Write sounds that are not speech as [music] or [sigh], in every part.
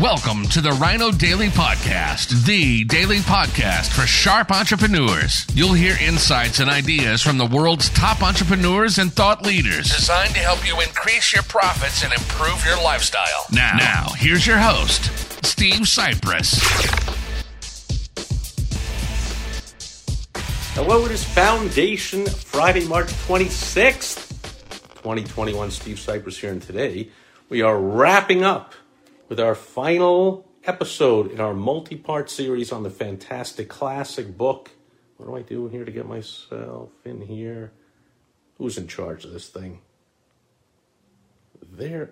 Welcome to the Rhino Daily Podcast, the daily podcast for sharp entrepreneurs. You'll hear insights and ideas from the world's top entrepreneurs and thought leaders designed to help you increase your profits and improve your lifestyle. Now, now here's your host, Steve Sipress. Hello, it is Foundation Friday, March 26th, 2021. Steve Sipress here, and today we are wrapping up with our final episode in our multi part series on the fantastic classic book. What do I do here to get myself in here? Who's in charge of this thing? There.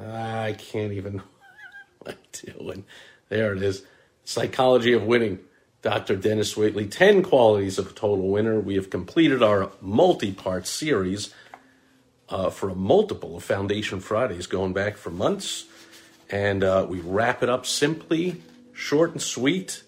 I can't even. [laughs] What am I'm doing? There it is. Psychology of Winning. Dr. Dennis Waitley, 10 Qualities of a Total Winner. We have completed our multi part series uh, for a multiple of Foundation Fridays going back for months. And uh, we wrap it up simply, short and sweet,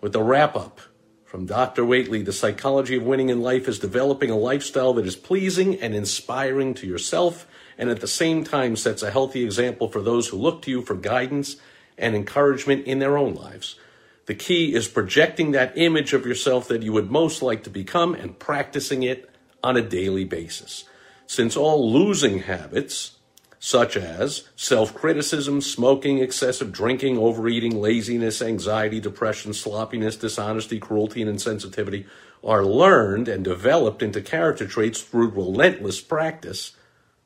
with a wrap up from Dr. Waitley. The psychology of winning in life is developing a lifestyle that is pleasing and inspiring to yourself, and at the same time sets a healthy example for those who look to you for guidance and encouragement in their own lives. The key is projecting that image of yourself that you would most like to become and practicing it on a daily basis. Since all losing habits, such as self criticism, smoking, excessive drinking, overeating, laziness, anxiety, depression, sloppiness, dishonesty, cruelty, and insensitivity, are learned and developed into character traits through relentless practice,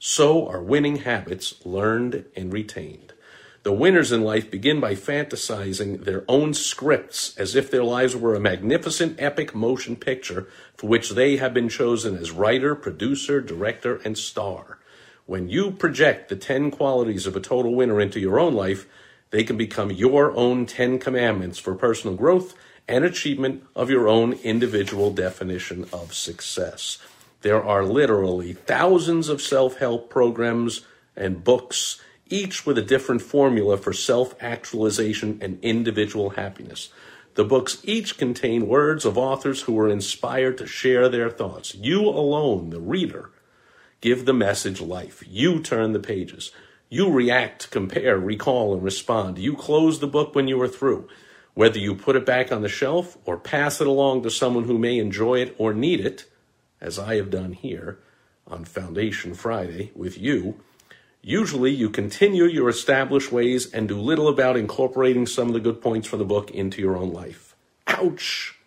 so are winning habits learned and retained. The winners in life begin by fantasizing their own scripts as if their lives were a magnificent epic motion picture for which they have been chosen as writer, producer, director, and star. When you project the 10 qualities of a total winner into your own life, they can become your own 10 commandments for personal growth and achievement of your own individual definition of success. There are literally thousands of self help programs and books each with a different formula for self actualization and individual happiness. The books each contain words of authors who were inspired to share their thoughts. You alone, the reader, give the message life. You turn the pages. You react, compare, recall, and respond. You close the book when you are through. Whether you put it back on the shelf or pass it along to someone who may enjoy it or need it, as I have done here on Foundation Friday with you, Usually, you continue your established ways and do little about incorporating some of the good points from the book into your own life. Ouch!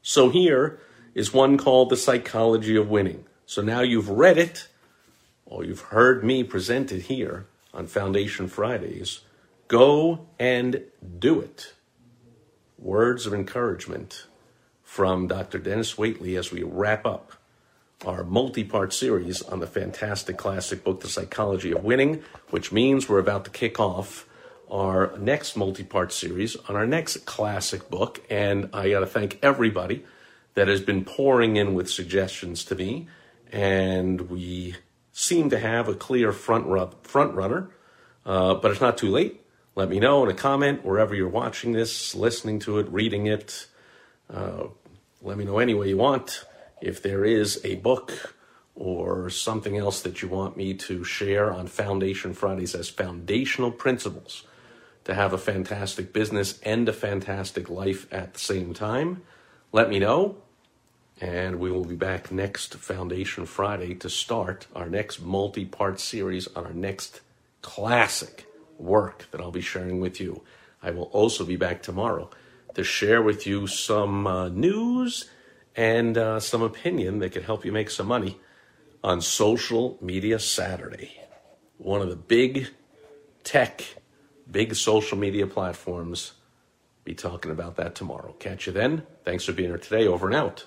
So, here is one called The Psychology of Winning. So, now you've read it, or you've heard me present it here on Foundation Fridays. Go and do it. Words of encouragement from Dr. Dennis Waitley as we wrap up our multi part series on the fantastic classic book, The Psychology of Winning, which means we're about to kick off our next multi part series on our next classic book. And I got to thank everybody that has been pouring in with suggestions to me. And we seem to have a clear front, run, front runner, uh, but it's not too late. Let me know in a comment wherever you're watching this, listening to it, reading it. Uh, let me know any way you want if there is a book or something else that you want me to share on Foundation Fridays as foundational principles to have a fantastic business and a fantastic life at the same time, let me know. And we will be back next Foundation Friday to start our next multi part series on our next classic work that I'll be sharing with you. I will also be back tomorrow to share with you some uh, news and uh, some opinion that could help you make some money on Social Media Saturday, one of the big tech, big social media platforms. Be talking about that tomorrow. Catch you then. Thanks for being here today. Over and out.